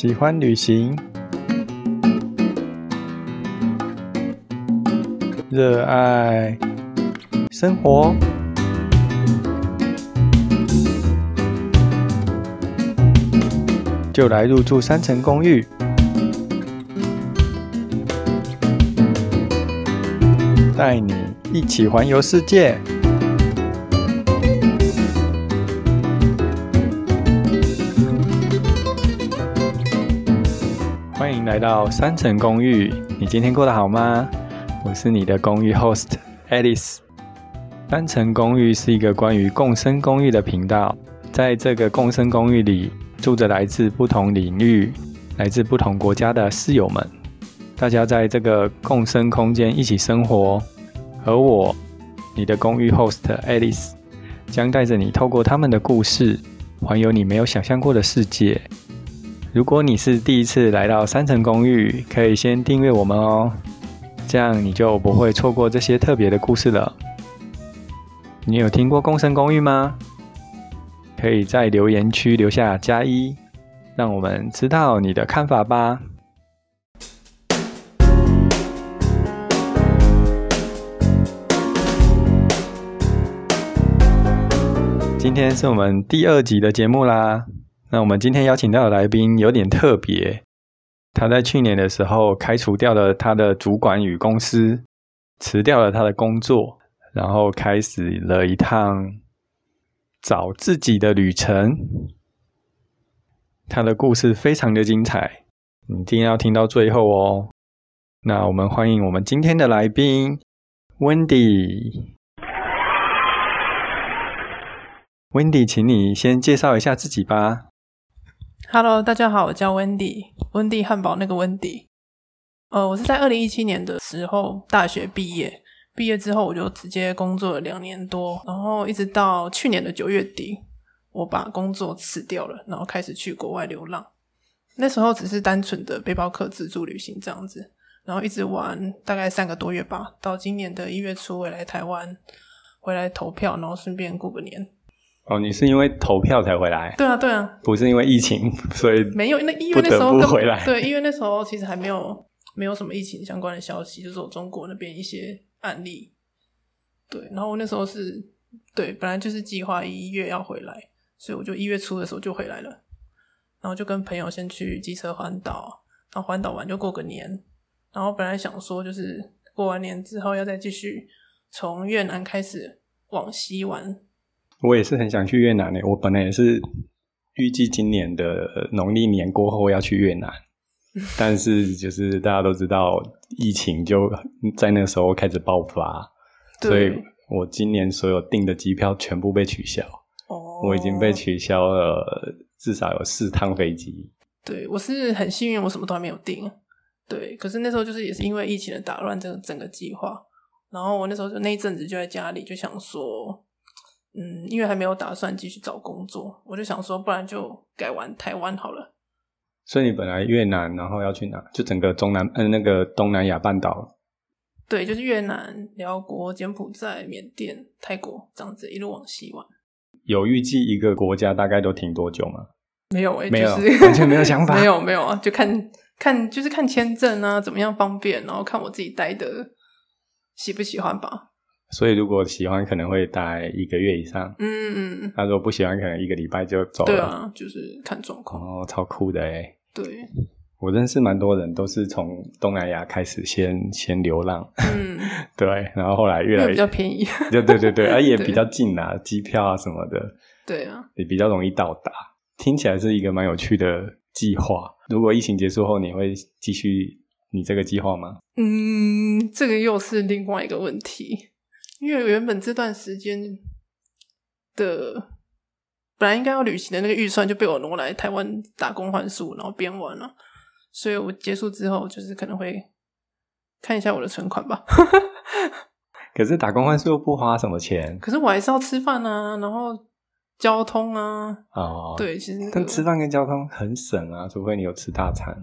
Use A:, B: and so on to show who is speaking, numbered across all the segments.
A: 喜欢旅行，热爱。生活，就来入住三层公寓，带你一起环游世界。来到三层公寓，你今天过得好吗？我是你的公寓 host Alice。三层公寓是一个关于共生公寓的频道，在这个共生公寓里，住着来自不同领域、来自不同国家的室友们，大家在这个共生空间一起生活，而我，你的公寓 host Alice，将带着你透过他们的故事，环游你没有想象过的世界。如果你是第一次来到三层公寓，可以先订阅我们哦，这样你就不会错过这些特别的故事了。你有听过共生公寓吗？可以在留言区留下加一，让我们知道你的看法吧。今天是我们第二集的节目啦。那我们今天邀请到的来宾有点特别，他在去年的时候开除掉了他的主管与公司，辞掉了他的工作，然后开始了一趟找自己的旅程。他的故事非常的精彩，一定要听到最后哦。那我们欢迎我们今天的来宾 Wendy。Wendy，请你先介绍一下自己吧。
B: Hello，大家好，我叫温迪，温蒂汉堡那个温迪。呃，我是在二零一七年的时候大学毕业，毕业之后我就直接工作了两年多，然后一直到去年的九月底，我把工作辞掉了，然后开始去国外流浪。那时候只是单纯的背包客自助旅行这样子，然后一直玩大概三个多月吧，到今年的一月初回来台湾，回来投票，然后顺便过个年。
A: 哦，你是因为投票才回来，
B: 对啊，对啊，
A: 不是因为疫情，所以
B: 没有，那因为那时候
A: 回来。
B: 对，因为那时候其实还没有没有什么疫情相关的消息，就是我中国那边一些案例。对，然后我那时候是对，本来就是计划一月要回来，所以我就一月初的时候就回来了，然后就跟朋友先去机车环岛，然后环岛完就过个年，然后本来想说就是过完年之后要再继续从越南开始往西玩，
A: 我也是很想去越南诶，我本来也是预计今年的农历年过后要去越南，但是就是大家都知道疫情就在那时候开始爆发，所以，我今年所有订的机票全部被取消，
B: 哦，
A: 我已经被取消了至少有四趟飞机。
B: 对我是很幸运，我什么都还没有订。对，可是那时候就是也是因为疫情的打乱这个整个计划，然后我那时候就那一阵子就在家里就想说，嗯，因为还没有打算继续找工作，我就想说，不然就改玩台湾好了。
A: 所以你本来越南，然后要去哪？就整个中南，嗯、那个东南亚半岛。
B: 对，就是越南、辽国、柬埔寨、缅甸、泰国这样子一路往西玩。
A: 有预计一个国家大概都停多久吗？
B: 没有诶、
A: 没有
B: 就是
A: 完全没有想法
B: 没有没有啊，就看看就是看签证啊，怎么样方便，然后看我自己待的喜不喜欢吧。
A: 所以如果喜欢，可能会待一个月以上。
B: 嗯嗯嗯，
A: 他说不喜欢，可能一个礼拜就走了。
B: 对啊，就是看状况。
A: 哦，超酷的诶
B: 对，
A: 我认识蛮多人都是从东南亚开始先先流浪，
B: 嗯，
A: 对，然后后来越来越
B: 比较便宜。
A: 对对对对，而也比较近啊，机票啊什么的
B: 对啊，
A: 也比较容易到达。听起来是一个蛮有趣的计划。如果疫情结束后，你会继续你这个计划吗？
B: 嗯，这个又是另外一个问题，因为原本这段时间的本来应该要旅行的那个预算就被我挪来台湾打工换宿，然后边玩了，所以我结束之后就是可能会看一下我的存款吧。
A: 可是打工换宿又不花什么钱
B: 可是我还是要吃饭啊，然后交通啊，
A: 哦。，
B: 对，其实、那个、
A: 但吃饭跟交通很省啊，除非你有吃大餐。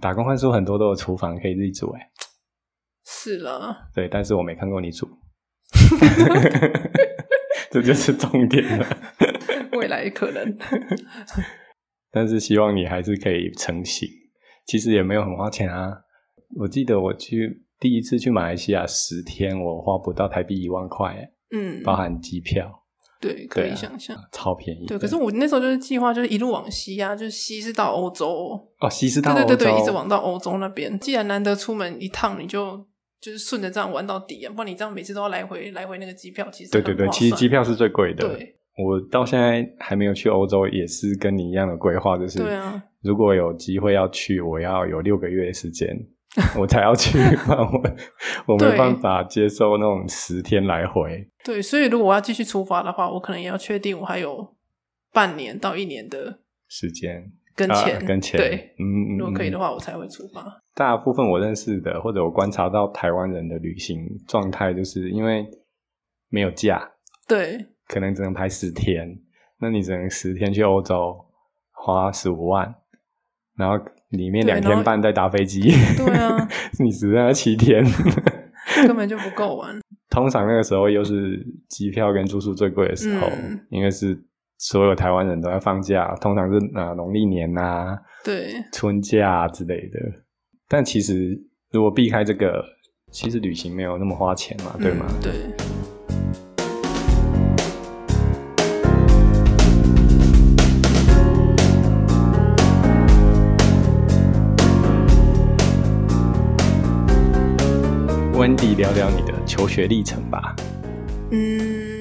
A: 打工换宿很多都有厨房可以自己煮，哎，
B: 是啦，
A: 对，但是我没看过你煮，这就是重点了。
B: 未来可能。
A: 但是希望你还是可以成型。其实也没有很花钱啊。我记得我去第一次去马来西亚十天，我花不到台币一万块，
B: 嗯，
A: 包含机票，
B: 对，可以想象。
A: 超便宜的。
B: 对，可是我那时候就是计划，就是一路往西啊，就是西是到欧洲，
A: 哦，西是到欧洲，
B: 对对对对，一直往到欧洲那边。既然难得出门一趟，你就就是顺着这样玩到底啊，不然你这样每次都要来回来回那个机票，其实
A: 对对对，其实机票是最贵的。
B: 对
A: 我到现在还没有去欧洲，也是跟你一样的规划，就是
B: 对啊，
A: 如果有机会要去，我要有六个月的时间，我才要去，我我没办法接受那种十天来回。
B: 对，所以如果我要继续出发的话，我可能也要确定我还有半年到一年的
A: 时间啊
B: 跟钱，
A: 跟钱，
B: 对，
A: 嗯，嗯
B: 如果可以的
A: 话，
B: 我才会出发。
A: 大部分我认识的或者我观察到台湾人的旅行状态，就是因为没有假，
B: 对
A: 可能只能排十天，那你只能十天去欧洲，花十五万，然后里面两天半在搭飞机，
B: 对啊，
A: 你只剩下七天。
B: 根本就不够玩。
A: 通常那个时候又是机票跟住宿最贵的时候，
B: 嗯
A: 因为是所有台湾人都在放假，通常是啊农历年啊、
B: 对
A: 春假、啊、之类的。但其实如果避开这个，其实旅行没有那么花钱嘛，对吗？
B: 嗯对。
A: 温迪聊聊你的求学历程吧。
B: 嗯，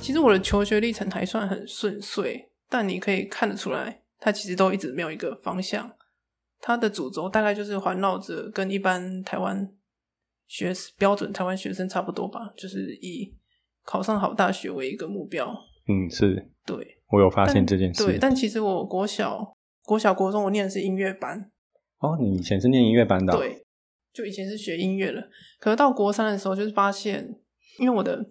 B: 其实我的求学历程还算很顺遂，但你可以看得出来，它其实都一直没有一个方向。它的主轴大概就是环绕着跟一般台湾学标准台湾学生差不多吧，就是以考上好大学为一个目标。
A: 嗯，是
B: 对，
A: 我有发现
B: 但
A: 这件事。
B: 对，但其实我国小、国小、国中我念的是音乐班，
A: 哦，你以前是念音乐班的哦、
B: 对，就以前是学音乐的，可是到国三的时候，就是发现，因为我的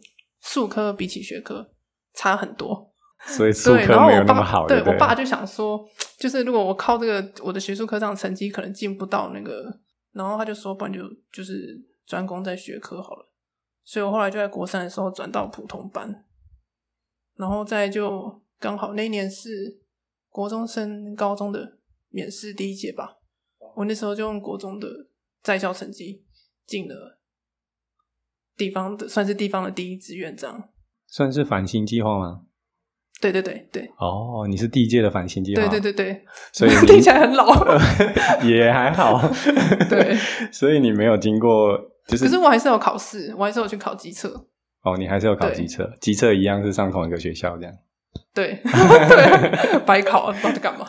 B: 数科比起学科差很多，
A: 所以数
B: 对，然
A: 科没有
B: 后我爸
A: 那么好，
B: 对我爸就想说，就是如果我靠这个我的学术科上的成绩，可能进不到那个，然后他就说，不然就就是专攻在学科好了。所以我后来就在国三的时候转到普通班，然后再就刚好那一年是国中升高中的免试第一届吧，我那时候就用国中的在校成绩进了地方的，算是地方的第一志愿这样。
A: 算是繁星计划吗？
B: 对对对对
A: 哦，你是第一届的繁星计划，
B: 对对对对，
A: 所以
B: 听起来很老。
A: 也还好，
B: 对，
A: 所以你没有经过，就是
B: 可是我还是有考试，我还是有去考机测。
A: 哦，你还是有考机测，机测一样是上同一个学校这样。
B: 对对，白考，不知道在干嘛。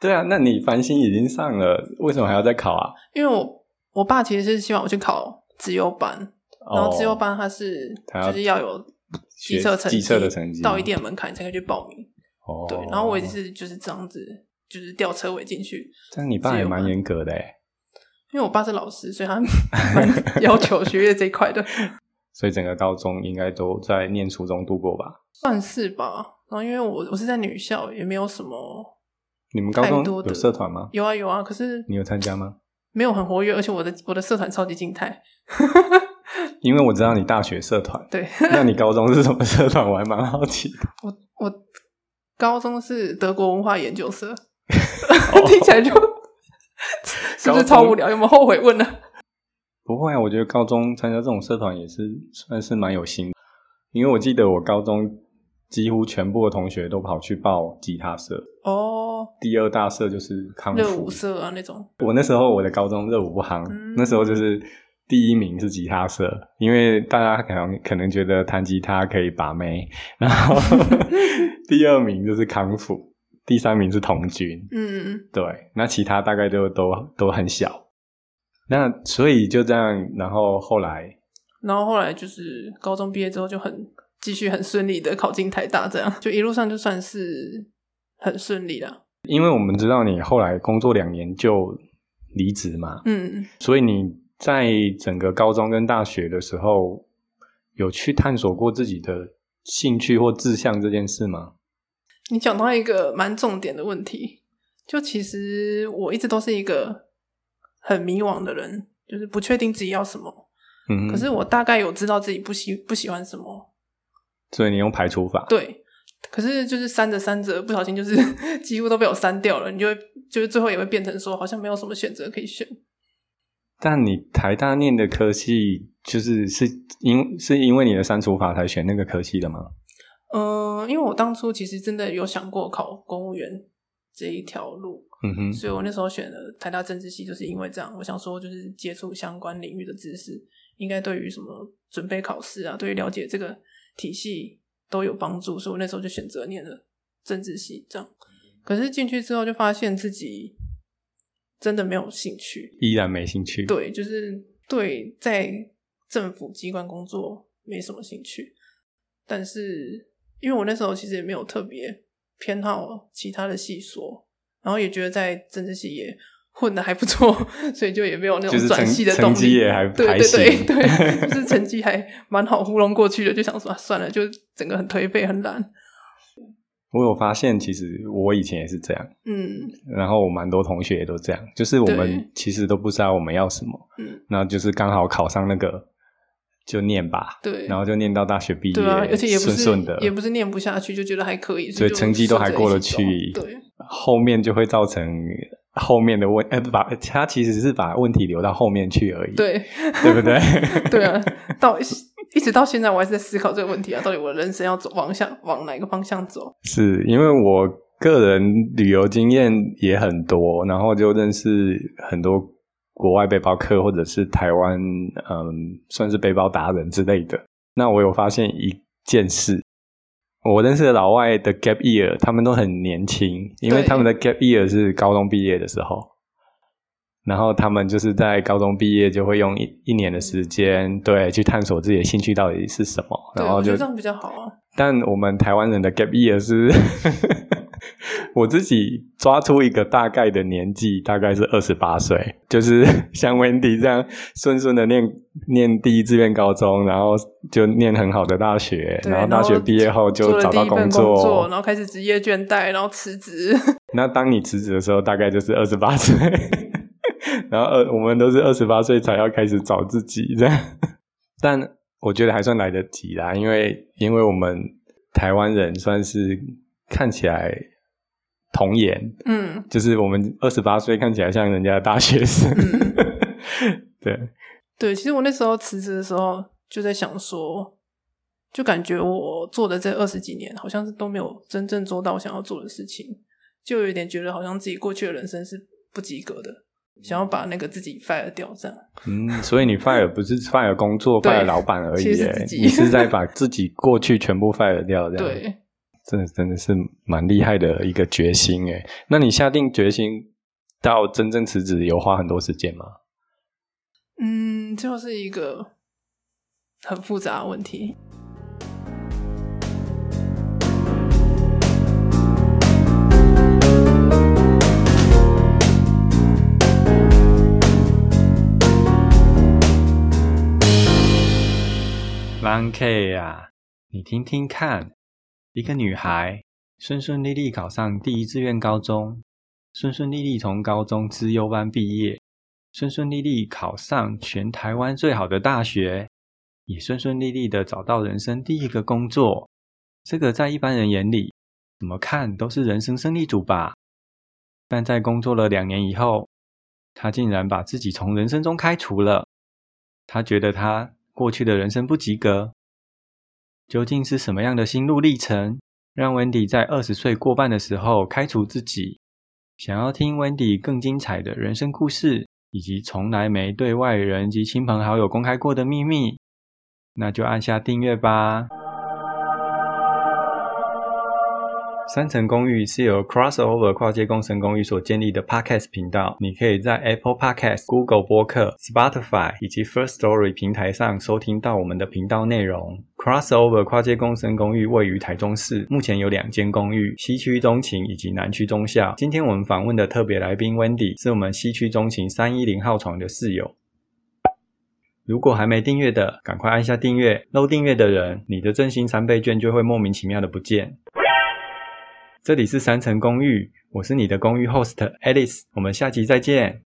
A: 对啊，那你繁星已经上了，为什么还要再考啊？
B: 因为我我爸其实是希望我去考自由班，然后自优
A: 哦，
B: 班它是
A: 他
B: 就是要有机
A: 学
B: 测成绩，
A: 机测的成绩
B: 到一定的门槛你才可以去报名。
A: 哦，
B: 对，然后我也是就是这样子，就是吊车尾进去。
A: 这样你爸也蛮严格的哎，
B: 因为我爸是老师，所以他 蛮 要求学业这一块的，
A: 所以整个高中应该都在念初中度过吧？
B: 算是吧。然后因为我我是在女校，也没有什么
A: 你们高中有社团吗？
B: 有啊有啊，可是
A: 你有参加吗？
B: 没有很活跃，而且我的我的社团超级静态。
A: 因为我知道你大学社团，
B: 对
A: 那你高中是什么社团？我还蛮好奇的。
B: 我我高中是德国文化研究社，
A: 哦
B: 听起来就是不是超无聊？有没有后悔问呢？
A: 不会啊，我觉得高中参加这种社团也是算是蛮有心的，因为我记得我高中几乎全部的同学都跑去报吉他社，
B: 哦，
A: 第二大社就是康复
B: 热舞。社啊那种，
A: 我那时候我的高中热舞不行，
B: 嗯
A: 那时候就是第一名是吉他社，因为大家可能可能觉得弹吉他可以把妹，然后 第二名就是康复，第三名是童军，
B: 嗯，
A: 对，那其他大概就都都很小。那所以就这样，然后后来
B: 然后后来就是高中毕业之后就很继续很顺利的考进台大，这样就一路上就算是很顺利了。
A: 因为我们知道你后来工作两年就离职嘛，
B: 嗯，
A: 所以你在整个高中跟大学的时候，有去探索过自己的兴趣或志向这件事吗？
B: 你讲到一个蛮重点的问题，就其实我一直都是一个很迷惘的人，就是不确定自己要什么。
A: 嗯，
B: 可是我大概有知道自己不喜不喜欢什么，
A: 所以你用排除法，
B: 对。可是就是删着删着，不小心就是 几乎都被我删掉了，你就会就是最后也会变成说，好像没有什么选择可以选。
A: 但你台大念的科系，就是是因是因为你的删除法才选那个科系的吗？
B: 嗯，因为我当初其实真的有想过考公务员这一条路，
A: 嗯哼，
B: 所以我那时候选了台大政治系，就是因为这样，我想说就是接触相关领域的知识，应该对于什么准备考试啊，对于了解这个体系都有帮助，所以我那时候就选择念了政治系。这样，可是进去之后就发现自己真的没有兴趣，
A: 依然没兴趣。
B: 对，就是对在政府机关工作没什么兴趣，但是。因为我那时候其实也没有特别偏好其他的系所，然后也觉得在政治系也混的还不错，所以就也没有那种转系的动力。
A: 成绩也还
B: 对对对对，就是成绩还蛮好糊弄过去的，就想说算了，就整个很颓废很懒。
A: 我有发现，其实我以前也是这样，
B: 嗯，
A: 然后我蛮多同学也都这样，就是我们其实都不知道我们要什么，
B: 嗯，
A: 然后就是刚好考上那个。就念吧，
B: 对，
A: 然后就念到大学毕业，
B: 对啊，而且也不
A: 是
B: 也不是念不下去，就觉得还可以，
A: 所以成绩都还过得去。
B: 对，
A: 后面就会造成后面的问，呃，不把他其实是把问题留到后面去而已，
B: 对，
A: 对不对？
B: 对啊，到一直到现在我还是在思考这个问题啊，到底我的人生要走往向往哪个方向走？
A: 是因为我个人旅游经验也很多，然后就认识很多。国外背包客，或者是台湾，嗯，算是背包达人之类的。那我有发现一件事，我认识的老外的 gap year，他们都很年轻，因为他们的 gap year 是高中毕业的时候，然后他们就是在高中毕业就会用一一年的时间，对，去探索自己的兴趣到底是什么，然后就
B: 这样比较好啊。
A: 但我们台湾人的 gap year 是。我自己抓出一个大概的年纪，大概是二十八岁，就是 像 Wendy 这样顺顺的念念第一志愿高中，然后就念很好的大学，然后大学毕业后就找到
B: 工
A: 作，
B: 然后开始职业倦怠，然后辞职。
A: 那当你辞职的时候，大概就是二十八岁，然后二我们都是二十八岁才要开始找自己这样，但我觉得还算来得及啦，因为因为我们台湾人算是看起来。童颜，
B: 嗯，
A: 就是我们二十八岁看起来像人家大学生，对
B: 对。其实我那时候辞职的时候就在想说，就感觉我做的这二十几年好像是都没有真正做到我想要做的事情，就有点觉得好像自己过去的人生是不及格的，想要把那个自己 fire 掉这样。
A: 嗯，所以你 fire 不是 fire 工作，fire 老板而已，你是在把自己过去全部 fire 掉，这样
B: 对。
A: 真的真的是蛮厉害的一个决心诶。那你下定决心到真正辞职，有花很多时间吗？
B: 嗯，就是一个很复杂的问题。
A: One K 呀，你听听看。一个女孩顺顺利利考上第一志愿高中，顺顺利利从高中资优班毕业，顺顺利利考上全台湾最好的大学，也顺顺利利的找到人生第一个工作。这个在一般人眼里，怎么看都是人生胜利组吧？但在工作了两年以后，她竟然把自己从人生中开除了。她觉得她过去的人生不及格。究竟是什么样的心路历程，让 Wendy 在二十岁过半的时候开除自己？想要听 Wendy 更精彩的人生故事，以及从来没对外人及亲朋好友公开过的秘密，那就按下订阅吧。三层公寓是由 Crossover 跨界共生公寓所建立的 Podcast 频道。你可以在 Apple Podcast、Google 播客、Spotify 以及 First Story 平台上收听到我们的频道内容。Crossover 跨界共生公寓位于台中市，目前有两间公寓：西区中情以及南区中校。今天我们访问的特别来宾 Wendy 是我们西区中情三一零号床的室友。如果还没订阅的，赶快按下订阅。漏订阅的人，你的振兴三倍券就会莫名其妙的不见。这里是三层公寓，我是你的公寓 host Alice，我们下期再见。